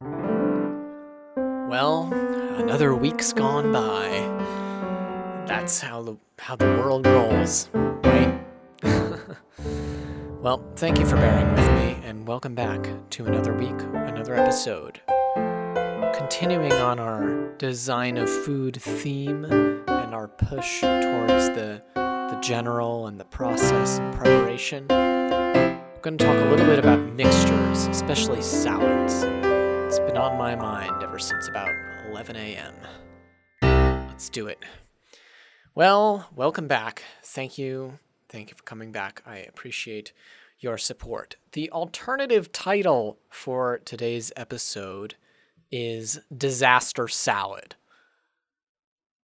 Well, another week's gone by. That's how the how the world rolls, right? well, thank you for bearing with me and welcome back to another week, another episode. Continuing on our design of food theme and our push towards the the general and the process and preparation. I'm going to talk a little bit about mixtures, especially salads. It's been on my mind ever since about 11 a.m. Let's do it. Well, welcome back. Thank you. Thank you for coming back. I appreciate your support. The alternative title for today's episode is Disaster Salad.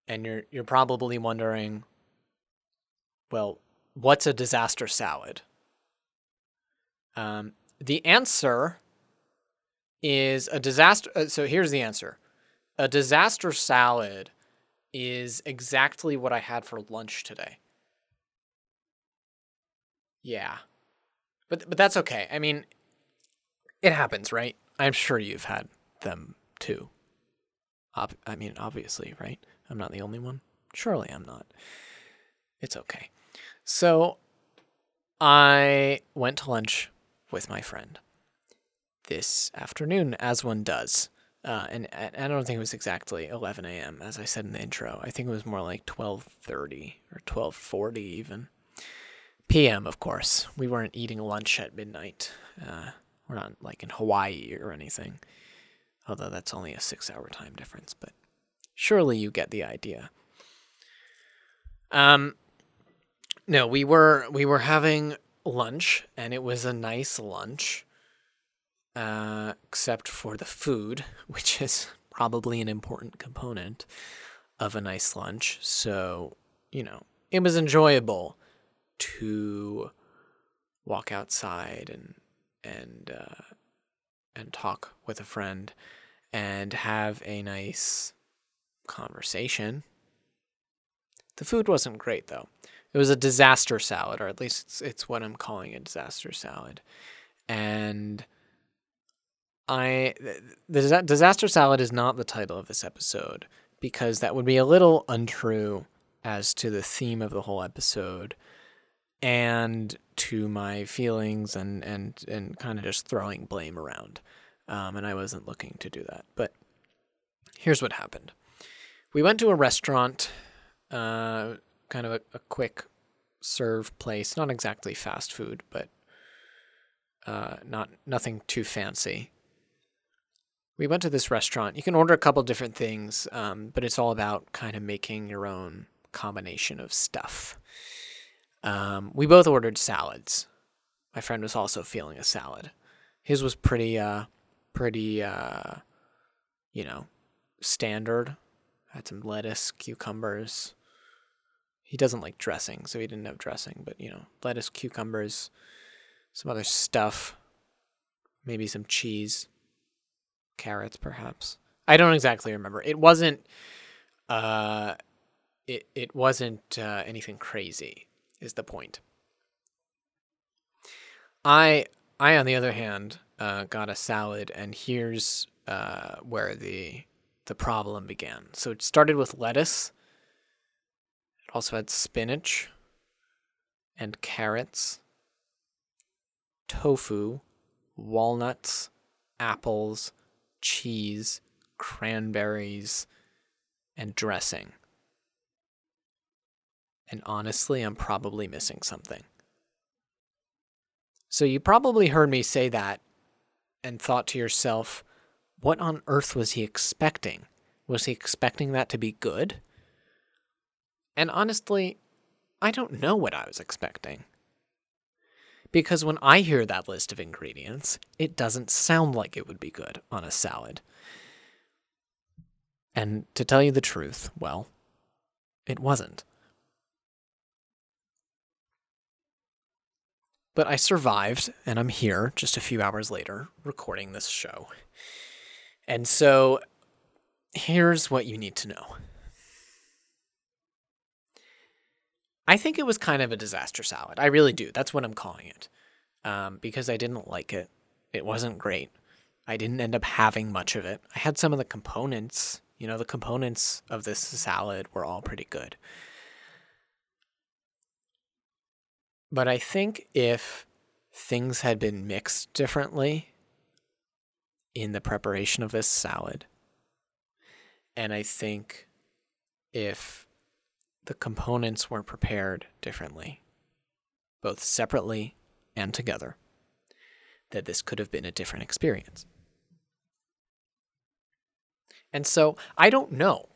And you're you're probably wondering, well, what's a disaster salad? Um, the answer is a disaster. Uh, so here's the answer a disaster salad is exactly what I had for lunch today. Yeah. But but that's okay. I mean, it happens, right? I'm sure you've had them too. Ob- I mean, obviously, right? I'm not the only one. Surely I'm not. It's okay. So I went to lunch with my friend this afternoon, as one does. Uh, and, and I don't think it was exactly 11 a.m. as I said in the intro. I think it was more like 12:30 or 12:40 even. p.m. Of course. We weren't eating lunch at midnight. Uh, we're not like in Hawaii or anything. Although that's only a six-hour time difference, but surely you get the idea. Um, no, we were we were having lunch, and it was a nice lunch uh, except for the food, which is probably an important component of a nice lunch. So, you know, it was enjoyable to walk outside and and uh, and talk with a friend and have a nice conversation. The food wasn't great though. It was a disaster salad, or at least it's, it's what I'm calling a disaster salad. And I the disaster salad is not the title of this episode because that would be a little untrue as to the theme of the whole episode and to my feelings and and and kind of just throwing blame around. Um, and I wasn't looking to do that. But here's what happened: we went to a restaurant, uh, kind of a, a quick serve place, not exactly fast food, but uh, not nothing too fancy we went to this restaurant. You can order a couple different things, um, but it's all about kind of making your own combination of stuff. Um, we both ordered salads. My friend was also feeling a salad. His was pretty, uh, pretty, uh, you know, standard. Had some lettuce, cucumbers. He doesn't like dressing, so he didn't have dressing, but you know, lettuce, cucumbers, some other stuff, maybe some cheese carrots, perhaps. I don't exactly remember. It wasn't. Uh, it it wasn't uh, anything crazy. Is the point? I I on the other hand uh, got a salad, and here's uh, where the the problem began. So it started with lettuce. It also had spinach and carrots, tofu, walnuts, apples, cheese, cranberries, and dressing. And honestly, I'm probably missing something. So you probably heard me say that and thought to yourself, what on earth was he expecting? Was he expecting that to be good? And honestly, I don't know what I was expecting. Because when I hear that list of ingredients, it doesn't sound like it would be good on a salad. And to tell you the truth, well, it wasn't. But I survived, and I'm here just a few hours later recording this show. And so here's what you need to know. I think it was kind of a disaster salad. I really do. That's what I'm calling it. Um, because I didn't like it. It wasn't great. I didn't end up having much of it. I had some of the components. You know, the components of this salad were all pretty good. But I think if things had been mixed differently in the preparation of this salad, and I think if the components were prepared differently, both separately and together, that this could have been a different experience. And so I don't know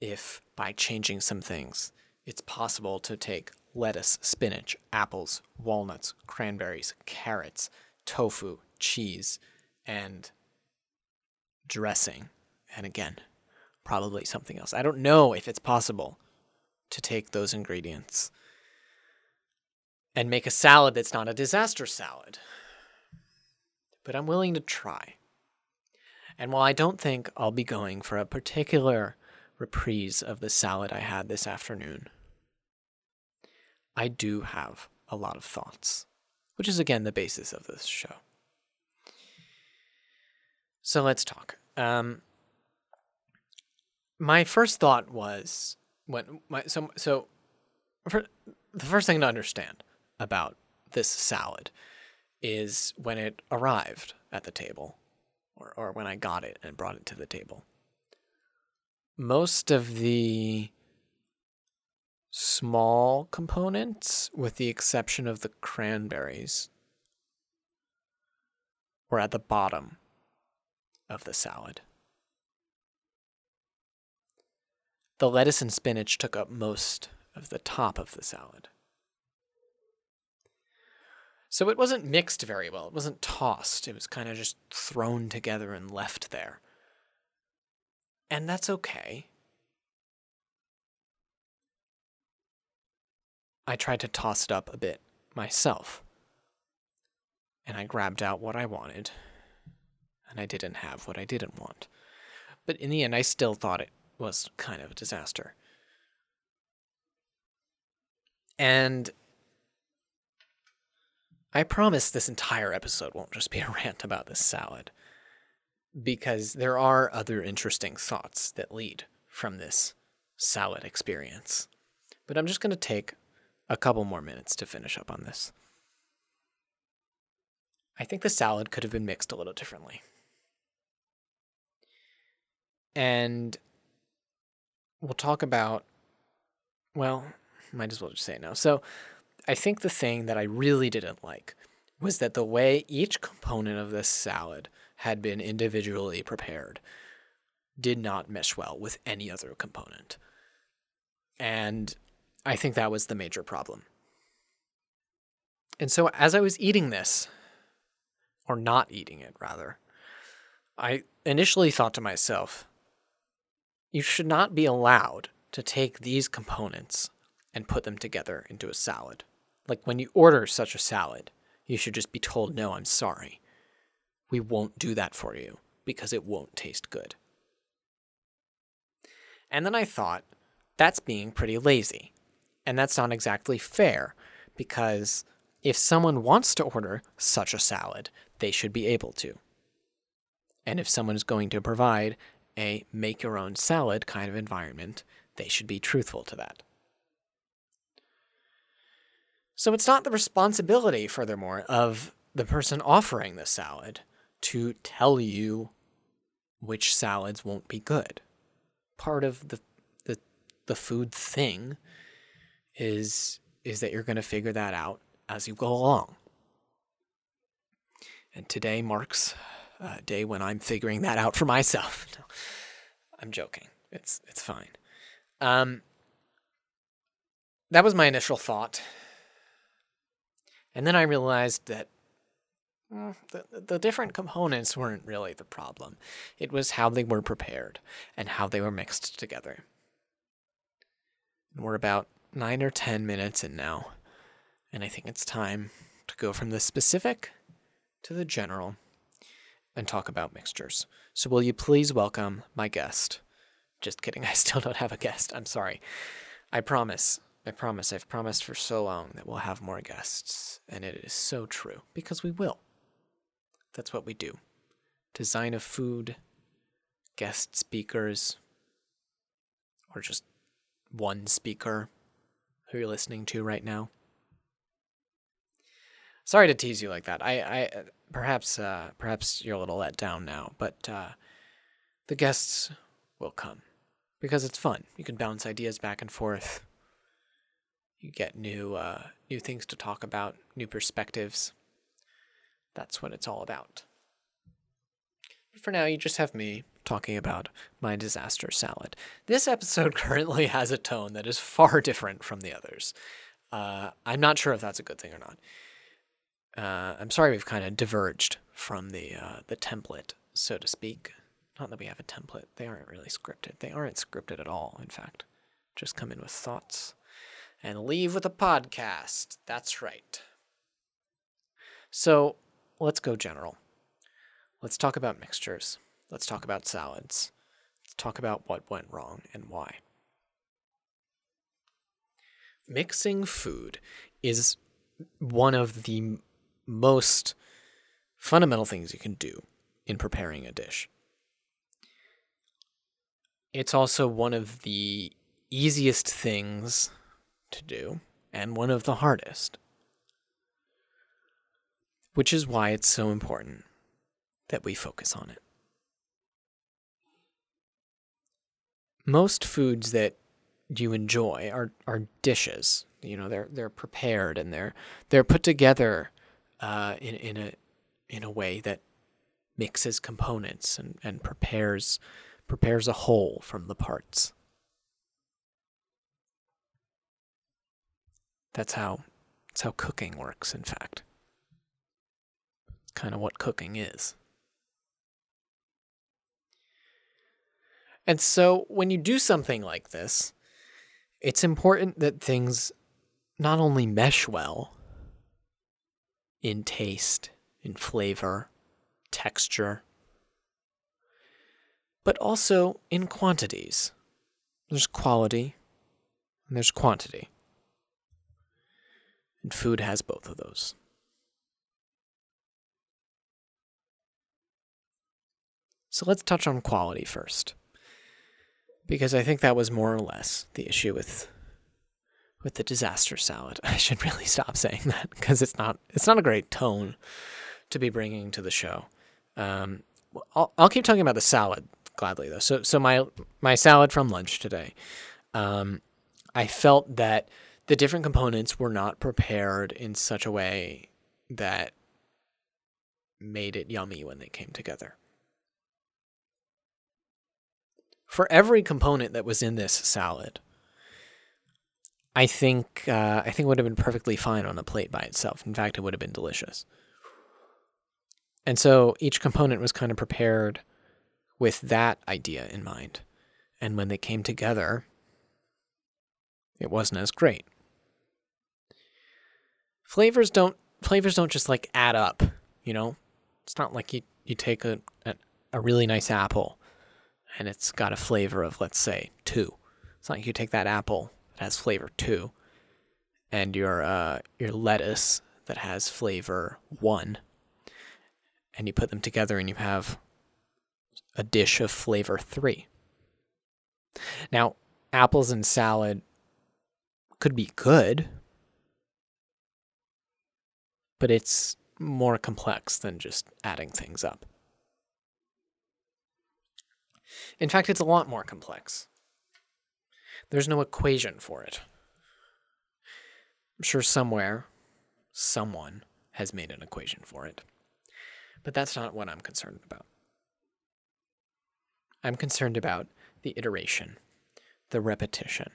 if by changing some things, it's possible to take lettuce, spinach, apples, walnuts, cranberries, carrots, tofu, cheese, and dressing. And again, probably something else. I don't know if it's possible to take those ingredients and make a salad that's not a disaster salad. But I'm willing to try. And while I don't think I'll be going for a particular reprise of the salad I had this afternoon, I do have a lot of thoughts, which is again the basis of this show. So let's talk. Um, my first thought was when my so so the first thing to understand about this salad is when it arrived at the table or, or when I got it and brought it to the table. Most of the small components, with the exception of the cranberries, were at the bottom of the salad. The lettuce and spinach took up most of the top of the salad. So it wasn't mixed very well. It wasn't tossed. It was kind of just thrown together and left there. And that's okay. I tried to toss it up a bit myself. And I grabbed out what I wanted. And I didn't have what I didn't want. But in the end, I still thought it was kind of a disaster. And I promise this entire episode won't just be a rant about this salad, because there are other interesting thoughts that lead from this salad experience. But I'm just going to take a couple more minutes to finish up on this. I think the salad could have been mixed a little differently. And we'll talk about, well, might as well just say it now. So, I think the thing that I really didn't like was that the way each component of this salad had been individually prepared did not mesh well with any other component. And I think that was the major problem. And so as I was eating this, or not eating it rather, I initially thought to myself, you should not be allowed to take these components and put them together into a salad. Like when you order such a salad, you should just be told, no, I'm sorry. We won't do that for you because it won't taste good. And then I thought, that's being pretty lazy. And that's not exactly fair because if someone wants to order such a salad, they should be able to. And if someone is going to provide a make your own salad kind of environment, they should be truthful to that. So it's not the responsibility, furthermore, of the person offering the salad to tell you which salads won't be good. Part of the the, the food thing is is that you're going to figure that out as you go along. And today marks a day when I'm figuring that out for myself. No, I'm joking. It's it's fine. Um, that was my initial thought, and then I realized that mm, the the different components weren't really the problem. It was how they were prepared and how they were mixed together. We're about nine or ten minutes in now, and I think it's time to go from the specific to the general and talk about mixtures. So, will you please welcome my guest? Just kidding, I still don't have a guest. I'm sorry. I promise. I promise. I've promised for so long that we'll have more guests. And it is so true because we will. That's what we do. design of food, guest speakers, or just one speaker who you're listening to right now. Sorry to tease you like that. I, I perhaps, uh, perhaps you're a little let down now, but uh, the guests will come because it's fun. You can bounce ideas back and forth. You get new, uh, new things to talk about, new perspectives. That's what it's all about. But for now, you just have me talking about my disaster salad. This episode currently has a tone that is far different from the others. Uh, I'm not sure if that's a good thing or not. Uh, I'm sorry we've kind of diverged from the uh, the template, so to speak. Not that we have a template; they aren't really scripted. They aren't scripted at all. In fact, just come in with thoughts and leave with a podcast. That's right. So let's go general. Let's talk about mixtures. Let's talk about salads. Let's talk about what went wrong and why. Mixing food is one of the most fundamental things you can do in preparing a dish. It's also one of the easiest things to do and one of the hardest, which is why it's so important that we focus on it. Most foods that you enjoy are, are dishes. You know, they're they're prepared and they're they're put together uh, in in a in a way that mixes components and, and prepares prepares a whole from the parts. That's how that's how cooking works, in fact. It's kind of what cooking is. And so when you do something like this, it's important that things not only mesh well, in taste, in flavor, texture, but also in quantities. There's quality and there's quantity. And food has both of those. So let's touch on quality first. Because I think that was more or less the issue with with the disaster salad. I should really stop saying that because it's not it's not a great tone to be bringing to the show. Um, I'll, I'll keep talking about the salad gladly though. So so my my salad from lunch today, um, I felt that the different components were not prepared in such a way that made it yummy when they came together. For every component that was in this salad, I think uh, I think it would have been perfectly fine on a plate by itself. In fact, it would have been delicious. And so each component was kind of prepared with that idea in mind. And when they came together, it wasn't as great. Flavors don't flavors don't just like add up, you know? It's not like you, you take a, a, a really nice apple and it's got a flavor of let's say two. It's not like you take that apple that has flavor two, and your uh, your lettuce that has flavor one, and you put them together and you have a dish of flavor three. Now, apples and salad could be good, but it's more complex than just adding things up. In fact, it's a lot more complex. There's no equation for it. I'm sure somewhere, someone has made an equation for it. But that's not what I'm concerned about. I'm concerned about the iteration, the repetition,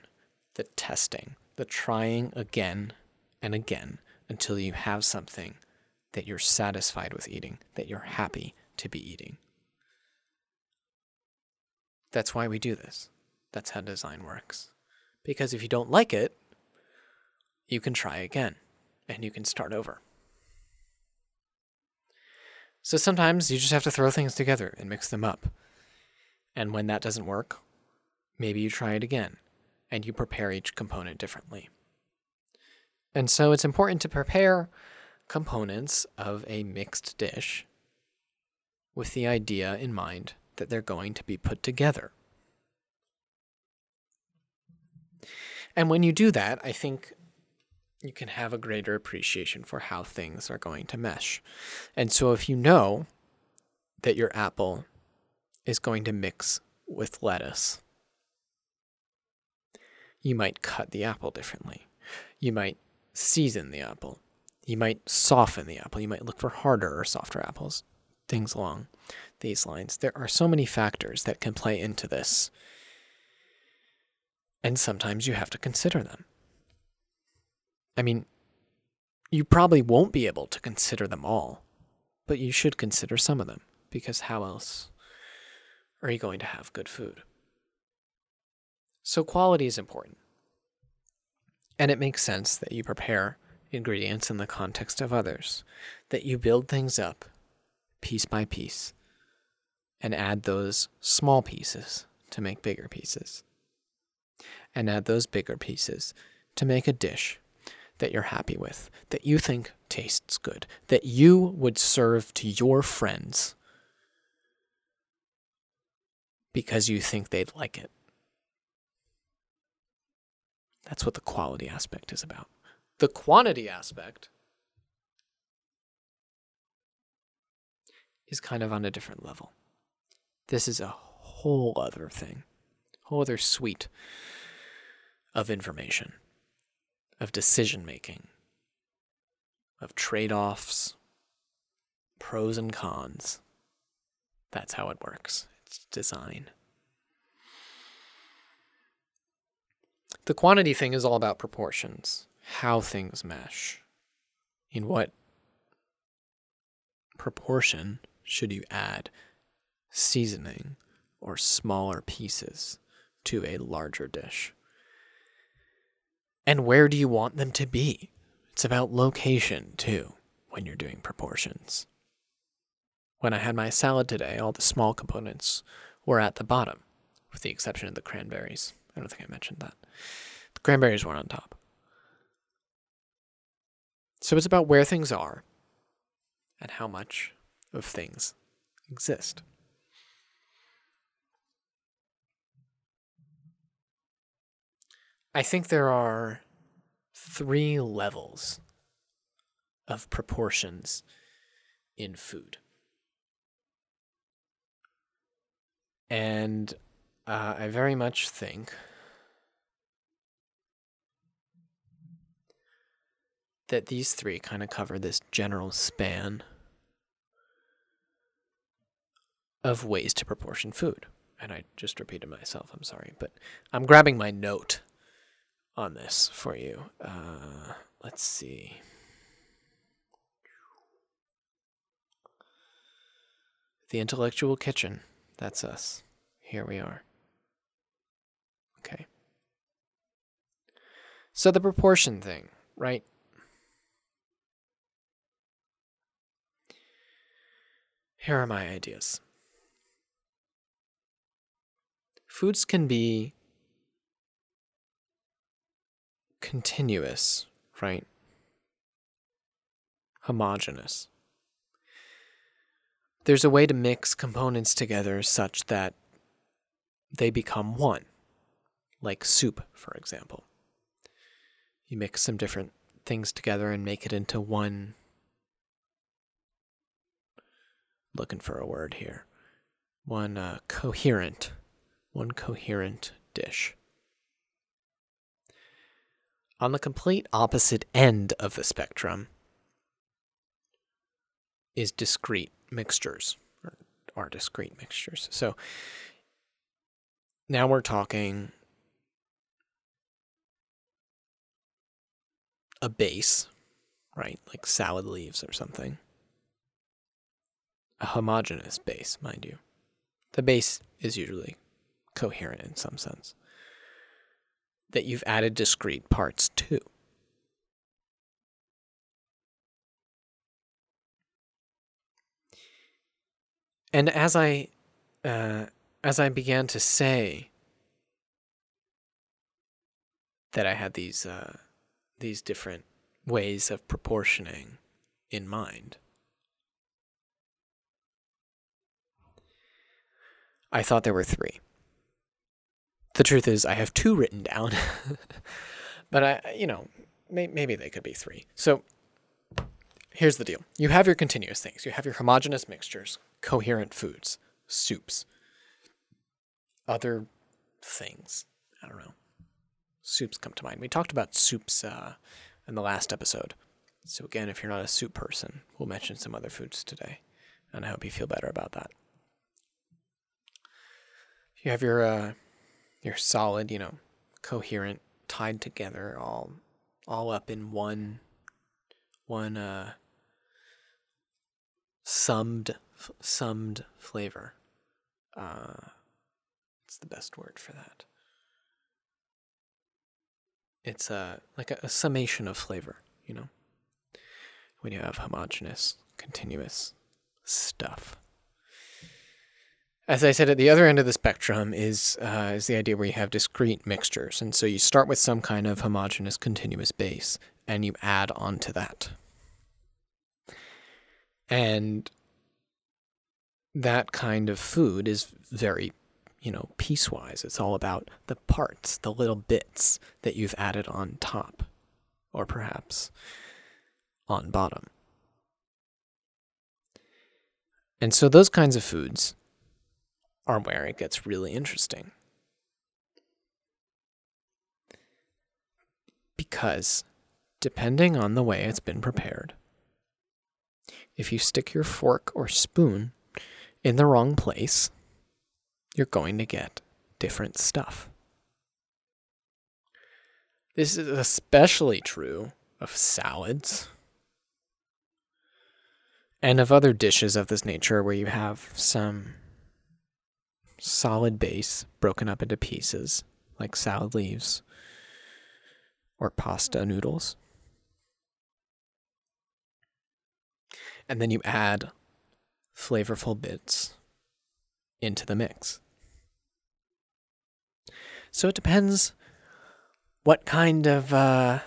the testing, the trying again and again until you have something that you're satisfied with eating, that you're happy to be eating. That's why we do this. That's how design works. Because if you don't like it, you can try again and you can start over. So sometimes you just have to throw things together and mix them up. And when that doesn't work, maybe you try it again and you prepare each component differently. And so it's important to prepare components of a mixed dish with the idea in mind that they're going to be put together. And when you do that, I think you can have a greater appreciation for how things are going to mesh. And so if you know that your apple is going to mix with lettuce, you might cut the apple differently. You might season the apple. You might soften the apple. You might look for harder or softer apples. Things along these lines. There are so many factors that can play into this. And sometimes you have to consider them. I mean, you probably won't be able to consider them all, but you should consider some of them because how else are you going to have good food? So, quality is important. And it makes sense that you prepare ingredients in the context of others, that you build things up piece by piece and add those small pieces to make bigger pieces, and add those bigger pieces to make a dish that you're happy with, that you think tastes good, that you would serve to your friends because you think they'd like it. That's what the quality aspect is about. The quantity aspect is kind of on a different level. This is a whole other thing, whole other suite of information, of decision making, of trade offs, pros and cons. That's how it works. It's design. The quantity thing is all about proportions, how things mesh. In what proportion should you add seasoning or smaller pieces to a larger dish? And where do you want them to be? It's about location, too, when you're doing proportions. When I had my salad today, all the small components were at the bottom, with the exception of the cranberries. I don't think I mentioned that. The cranberries were on top. So it's about where things are and how much of things exist. I think there are three levels of proportions in food. And uh, I very much think that these three kind of cover this general span of ways to proportion food. And I just repeated myself, I'm sorry, but I'm grabbing my note on this for you. Uh, let's see. The Intellectual Kitchen. That's us. Here we are. Okay. So the proportion thing, right? Here are my ideas. Foods can be continuous, right? Homogeneous. There's a way to mix components together such that they become one, like soup, for example. You mix some different things together and make it into one. Looking for a word here. One uh, coherent, one coherent dish. On the complete opposite end of the spectrum is discrete mixtures, or are discrete mixtures. So now we're talking a base, right? Like salad leaves or something. A homogeneous base, mind you. The base is usually coherent in some sense. That you've added discrete parts to. And as I uh, as I began to say that I had these uh, these different ways of proportioning in mind, I thought there were three. The truth is, I have two written down, but I, you know, may, maybe they could be three. So here's the deal you have your continuous things, you have your homogeneous mixtures, coherent foods, soups, other things. I don't know. Soups come to mind. We talked about soups uh, in the last episode. So, again, if you're not a soup person, we'll mention some other foods today. And I hope you feel better about that. You have your uh, your solid, you know, coherent, tied together, all all up in one one uh, summed f- summed flavor. Uh, what's the best word for that? It's a like a, a summation of flavor, you know. When you have homogeneous, continuous stuff. As I said, at the other end of the spectrum is uh, is the idea where you have discrete mixtures, and so you start with some kind of homogeneous, continuous base, and you add on to that, and that kind of food is very, you know, piecewise. It's all about the parts, the little bits that you've added on top, or perhaps on bottom. And so those kinds of foods are where it gets really interesting. Because depending on the way it's been prepared, if you stick your fork or spoon in the wrong place, you're going to get different stuff. This is especially true of salads and of other dishes of this nature where you have some solid base broken up into pieces, like salad leaves or pasta noodles. And then you add flavorful bits into the mix. So it depends what kind of uh,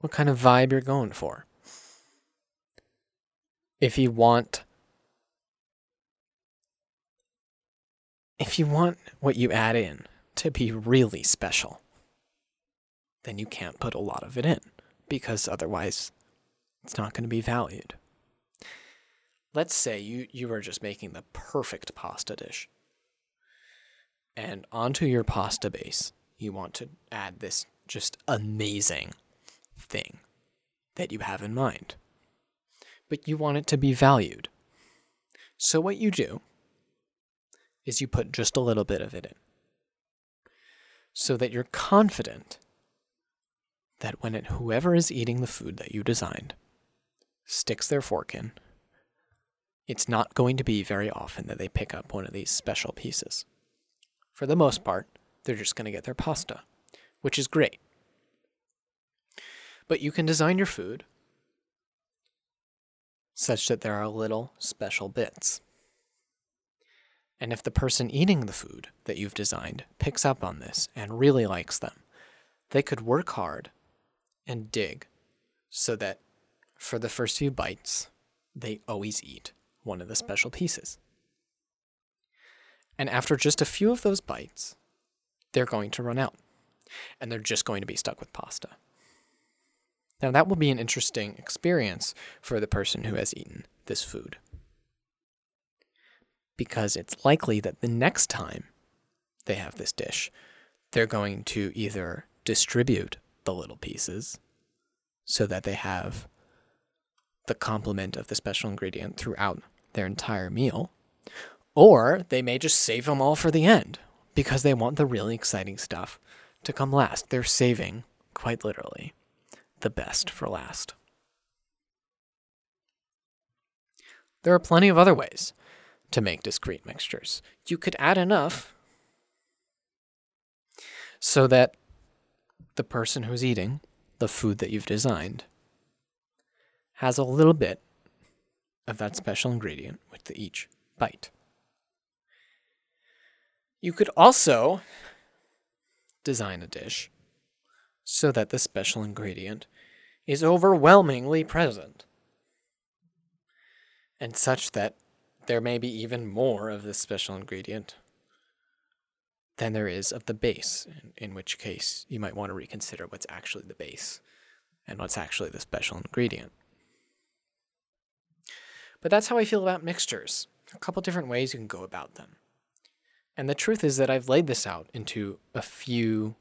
what kind of vibe you're going for. If you want if you want what you add in to be really special, then you can't put a lot of it in because otherwise it's not going to be valued. Let's say you, you are just making the perfect pasta dish. And onto your pasta base, you want to add this just amazing thing that you have in mind. But you want it to be valued. So, what you do is you put just a little bit of it in so that you're confident that when it, whoever is eating the food that you designed sticks their fork in, it's not going to be very often that they pick up one of these special pieces. For the most part, they're just going to get their pasta, which is great. But you can design your food such that there are little special bits. And if the person eating the food that you've designed picks up on this and really likes them, they could work hard and dig so that for the first few bites, they always eat one of the special pieces. And after just a few of those bites, they're going to run out and they're just going to be stuck with pasta. Now, that will be an interesting experience for the person who has eaten this food because it's likely that the next time they have this dish, they're going to either distribute the little pieces so that they have the complement of the special ingredient throughout their entire meal, or they may just save them all for the end because they want the really exciting stuff to come last. They're saving, quite literally, the best for last. There are plenty of other ways to make discrete mixtures. You could add enough so that the person who's eating the food that you've designed has a little bit of that special ingredient with each bite. You could also design a dish so that the special ingredient is overwhelmingly present and such that there may be even more of this special ingredient than there is of the base, in, in which case you might want to reconsider what's actually the base and what's actually the special ingredient. But that's how I feel about mixtures. A couple different ways you can go about them. And the truth is that I've laid this out into a few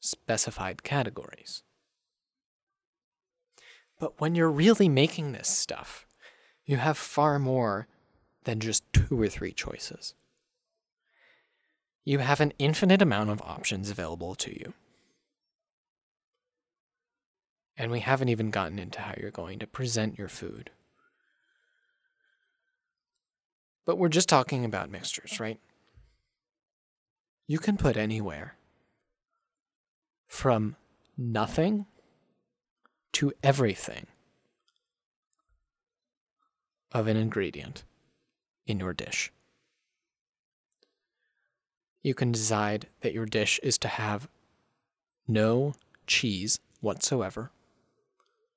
specified categories. But when you're really making this stuff, you have far more than just two or three choices. You have an infinite amount of options available to you. And we haven't even gotten into how you're going to present your food. But we're just talking about mixtures, right? You can put anywhere from nothing to everything of an ingredient in your dish. You can decide that your dish is to have no cheese whatsoever,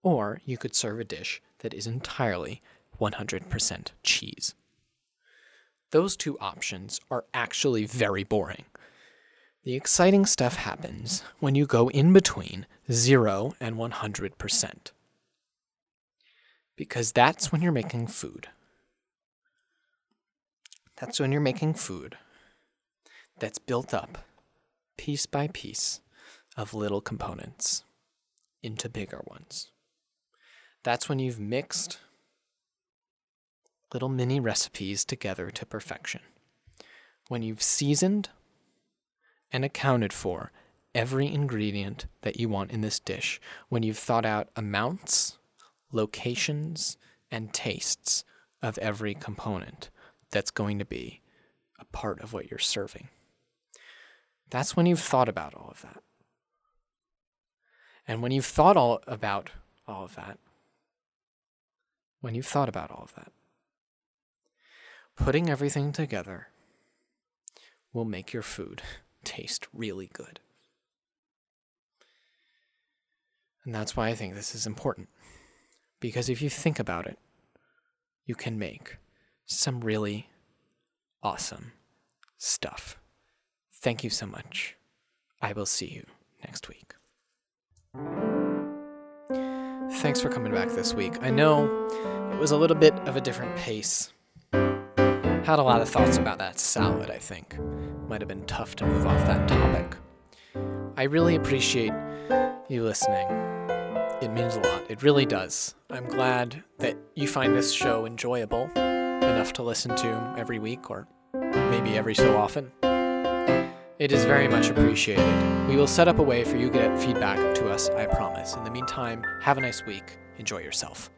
or you could serve a dish that is entirely 100% cheese. Those two options are actually very boring. The exciting stuff happens when you go in between 0 and 100%. Because that's when you're making food. That's when you're making food that's built up piece by piece of little components into bigger ones. That's when you've mixed little mini recipes together to perfection. When you've seasoned and accounted for every ingredient that you want in this dish, when you've thought out amounts, locations, and tastes of every component that's going to be a part of what you're serving. That's when you've thought about all of that. And when you've thought all about all of that, when you've thought about all of that, putting everything together will make your food taste really good. And that's why I think this is important. Because if you think about it, you can make some really awesome stuff. Thank you so much. I will see you next week. Thanks for coming back this week. I know it was a little bit of a different pace had a lot of thoughts about that salad, I think. Might have been tough to move off that topic. I really appreciate you listening. It means a lot. It really does. I'm glad that you find this show enjoyable enough to listen to every week or maybe every so often. It is very much appreciated. We will set up a way for you to get feedback to us, I promise. In the meantime, have a nice week. Enjoy yourself.